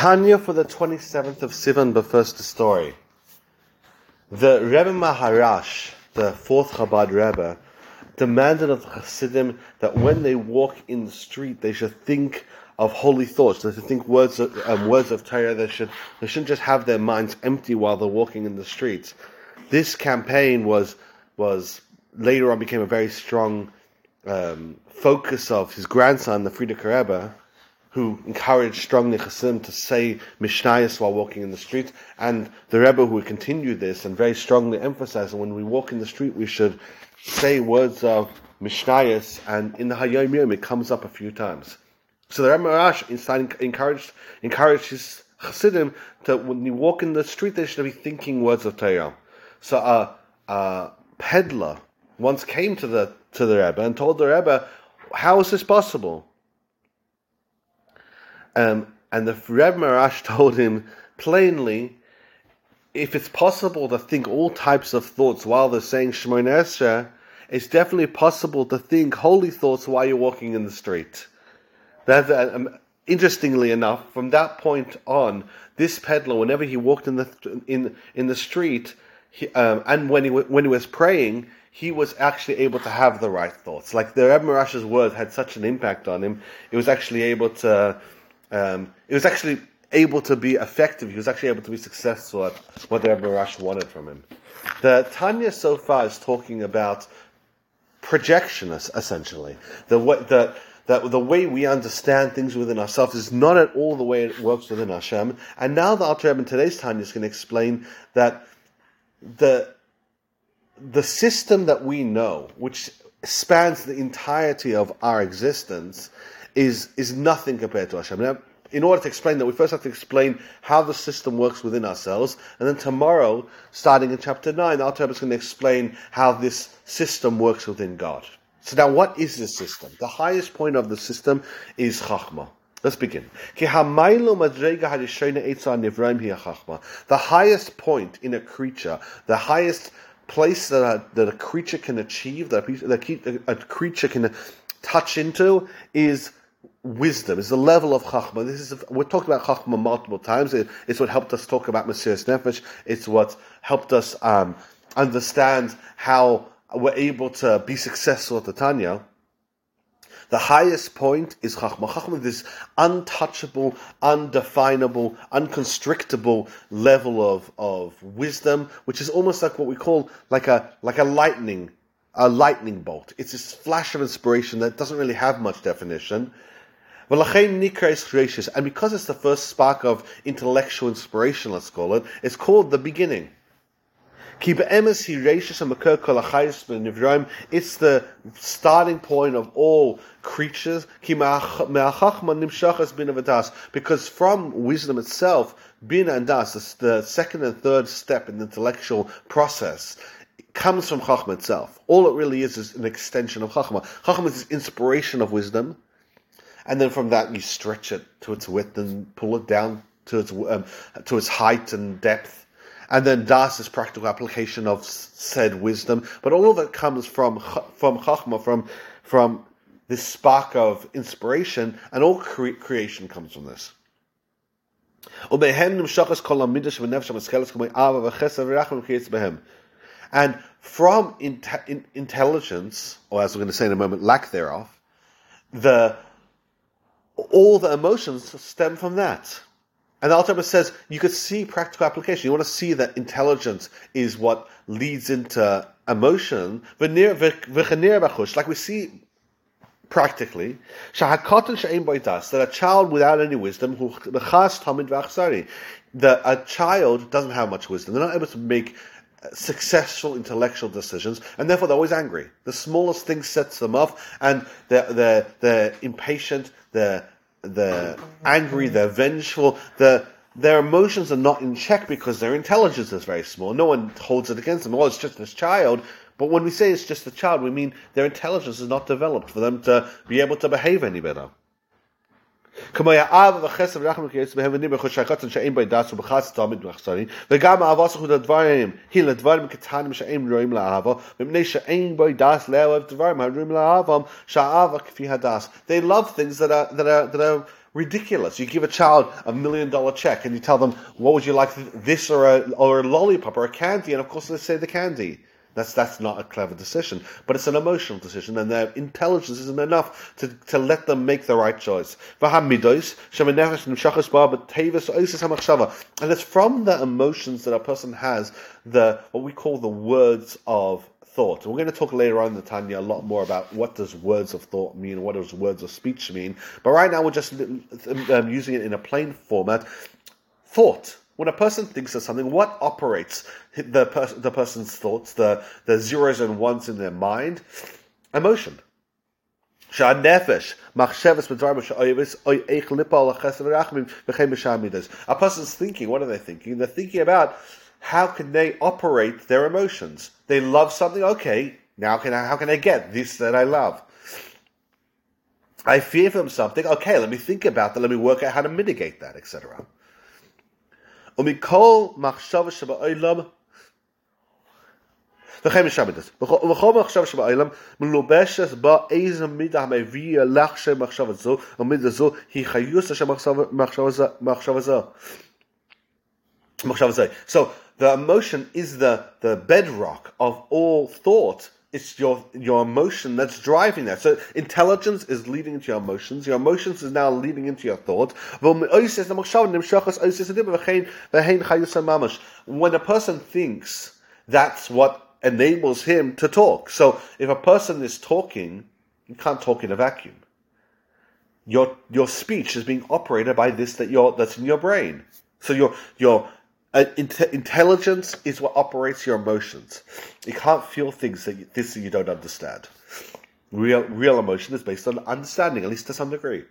Tanya for the 27th of Sivan, but first the story. The Rebbe Maharash, the fourth Chabad Rebbe, demanded of the Hasidim that when they walk in the street, they should think of holy thoughts. They should think words of, um, words of Torah. They should they shouldn't just have their minds empty while they're walking in the streets. This campaign was was later on became a very strong um, focus of his grandson, the Frierdiker Rebbe, who encouraged strongly Chassidim to say Mishnayos while walking in the street, and the Rebbe who would continue this and very strongly emphasize that when we walk in the street we should say words of Mishnayos, and in the Hayom Yom it comes up a few times. So the Rebbe Maharash encouraged encouraged his Chassidim that when you walk in the street they should be thinking words of Torah. So a, a peddler once came to the to the Rebbe and told the Rebbe, "How is this possible?" Um, and the Reb Maharash told him plainly, if it's possible to think all types of thoughts while they're saying Shemona Esrei, it's definitely possible to think holy thoughts while you're walking in the street. That, um, interestingly enough, from that point on, this peddler, whenever he walked in the in in the street, he, um, and when he when he was praying, he was actually able to have the right thoughts. Like the Reb Maharash's words had such an impact on him, he was actually able to um, it was actually able to be effective. He was actually able to be successful at whatever Rash wanted from him. The Tanya so far is talking about projection, essentially. The way, the, that the way we understand things within ourselves is not at all the way it works within Hashem. And now the Alter Rebbe in today's Tanya is going to explain that the the system that we know, which spans the entirety of our existence, is is nothing compared to Hashem. Now, in order to explain that, we first have to explain how the system works within ourselves, and then tomorrow, starting in chapter nine, our Alter is going to explain how this system works within God. So now, what is this system? The highest point of the system is Chachma. Let's begin. The highest point in a creature, the highest place that a, that a creature can achieve, that a, a creature can touch into, is wisdom, is the level of chachma. This is we're talking about chachma multiple times. It, it's what helped us talk about Mesiras Nefesh. It's what helped us um, understand how we're able to be successful at the Tanya. The highest point is Chachma. Chachma is this untouchable, undefinable, unconstrictable level of, of wisdom, which is almost like what we call like a like a lightning, a lightning bolt. It's this flash of inspiration that doesn't really have much definition, and because it's the first spark of intellectual inspiration, let's call it, it's called the beginning. It's the starting point of all creatures. Because from wisdom itself, bina and das, the second and third step in the intellectual process, comes from Chachma itself. All it really is is an extension of Chachma. Chachma is inspiration of wisdom and then from that you stretch it to its width and pull it down to its um, to its height and depth. And then das is practical application of said wisdom, but all of it comes from from chachma, from from this spark of inspiration, and all cre- creation comes from this. And from in- intelligence, or as we're going to say in a moment, lack thereof, the all the emotions stem from that. And the Alter says you could see practical application. You want to see that intelligence is what leads into emotion. Like we see practically, that a child without any wisdom, that a child doesn't have much wisdom. They're not able to make successful intellectual decisions, and therefore they're always angry. The smallest thing sets them off, and they're, they're, they're impatient, they're, they're angry, they're vengeful, they're, their emotions are not in check because their intelligence is very small. No one holds it against them. Well, it's just this child. But when we say it's just a child, we mean their intelligence is not developed for them to be able to behave any better. כמו האב וחסד ורחם וכייס בהם וניבר חושקות שאין בי דס ובחס תמיד מחסרי וגם אהבה סחוד הדברים היא לדברים קטנים שאין רואים לאהבה ומפני שאין בי דס לאהוב דברים הרואים לאהבם שהאהבה כפי הדס they love things that are, that are, that are ridiculous. You give a child a million dollar check and you tell them, what would you like, this or a, or a lollipop or a candy? And of course they say the candy. That's that's not a clever decision, but it's an emotional decision, and their intelligence isn't enough to, to let them make the right choice. And it's from the emotions that a person has the what we call the words of thought. We're going to talk later on in the Tanya a lot more about what does words of thought mean, what does words of speech mean. But right now we're just um, using it in a plain format. Thought. When a person thinks of something, what operates the, pers- the person's thoughts, the, the zeros and ones in their mind? Emotion. A person's thinking, what are they thinking? They're thinking about how can they operate their emotions? They love something, okay, now can I, how can I get this that I love? I fear from something, okay, let me think about that, let me work out how to mitigate that, etc. ומכל מחשבה שבעולם וכן משמדס. וכל מחשבה שבעולם מלובשת בה איזה מידה המביאה לך שמחשבה זו, המידה זו היא חיוס של מחשבה זו. מחשבה זו. So the emotion is the, the bedrock of all thought it's your your emotion that's driving that. So intelligence is leading into your emotions. Your emotions is now leading into your thought. When a person thinks, that's what enables him to talk. So if a person is talking, you can't talk in a vacuum. Your your speech is being operated by this that you that's in your brain. So your your uh, intelligence is what operates your emotions. You can't feel things that you, this you don't understand. Real, real emotion is based on understanding, at least to some degree.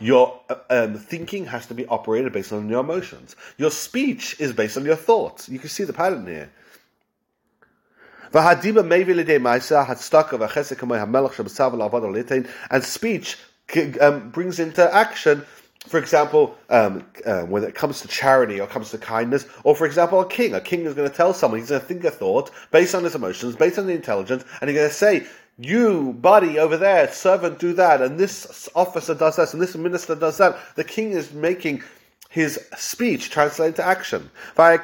Your uh, um, thinking has to be operated based on your emotions. Your speech is based on your thoughts. You can see the pattern here. And speech um, brings into action for example, um, uh, when it comes to charity or comes to kindness, or for example, a king. A king is going to tell someone, he's going to think a thought based on his emotions, based on the intelligence, and he's going to say, you, buddy, over there, servant, do that, and this officer does this, and this minister does that. The king is making his speech translated to action. I'm going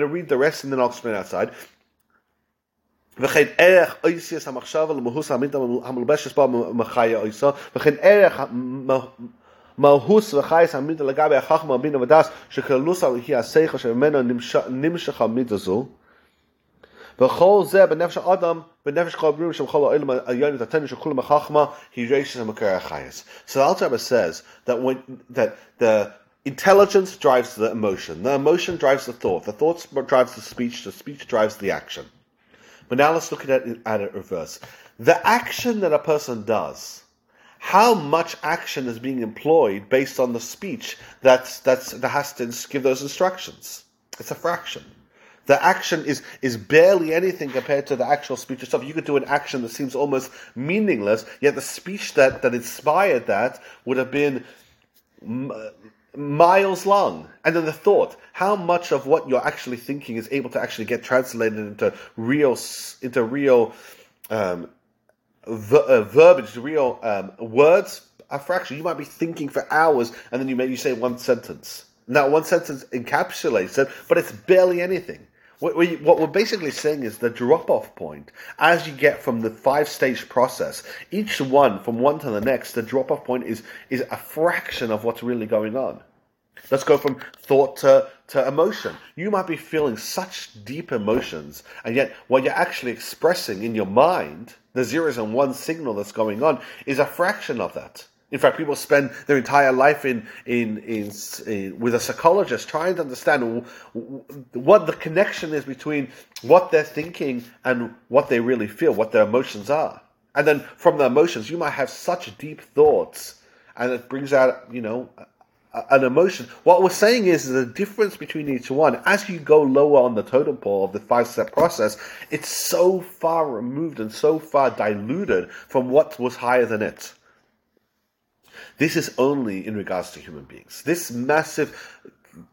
to read the rest and then I'll explain outside. וכן ערך אויסיאס המחשבה למהוס המידה המלבשת בה מחיה אויסה וכן ערך מהוס וחייס לגבי על היא שממנו וכל זה בנפש האדם, בנפש כל הבריאים של כל העולם החכמה, היא רשת המקרה החייס. So the Alter Rebbe says that, when, that the intelligence drives the emotion, the emotion drives the thought, the thought drives the speech, the speech drives the action. But now let's look at it, at it reverse. The action that a person does how much action is being employed based on the speech that's, that's, that has to give those instructions. It's a fraction. The action is, is barely anything compared to the actual speech itself. You could do an action that seems almost meaningless, yet the speech that, that inspired that would have been miles long. And then the thought, how much of what you're actually thinking is able to actually get translated into real, into real, um, ver- uh, verbiage, real um, words, a fraction. You might be thinking for hours, and then you maybe say one sentence. Now, one sentence encapsulates it, but it's barely anything. What, we, what we're basically saying is the drop-off point, as you get from the five-stage process, each one from one to the next, the drop-off point is is a fraction of what's really going on. Let's go from thought to, to emotion. You might be feeling such deep emotions, and yet what you're actually expressing in your mind, the zeros and one signal that's going on, is a fraction of that. In fact, people spend their entire life in, in, in, in, with a psychologist trying to understand what the connection is between what they're thinking and what they really feel, what their emotions are. And then from the emotions, you might have such deep thoughts, and it brings out, you know, an emotion. What we're saying is the difference between each one, as you go lower on the totem pole of the five step process, it's so far removed and so far diluted from what was higher than it. This is only in regards to human beings. This massive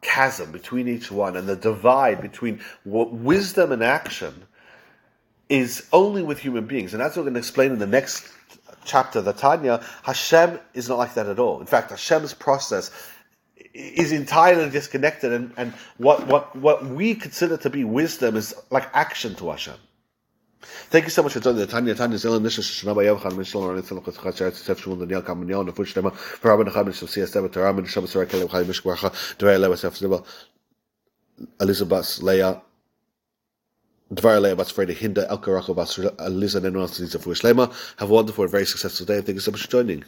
chasm between each one and the divide between wisdom and action is only with human beings. And what we're going to explain in the next chapter, the Tanya. Hashem is not like that at all. In fact, Hashem's process is entirely disconnected and, and what, what, what we consider to be wisdom is like action to Hashem. Thank you so much for joining the Tanya Tanya Zilan Nisha Shanaba Yavchan Mishal Ran Tzal Chutz Chutz Chutz Tzef Shmuel Daniel Kamanyon Nefut Shtema for Rabban Cham Mishal Siyas Teva Torah Min Sarah Kelev Chayim Mishk Bracha Dvei Lewa Sef Ziba Elizabeth Leah Dvar Leah Bas Freda Hinda El Karachel Bas Eliza Nenuan Tzitza Fush Lema Have a wonderful, and very successful day. and Thank you so much for joining.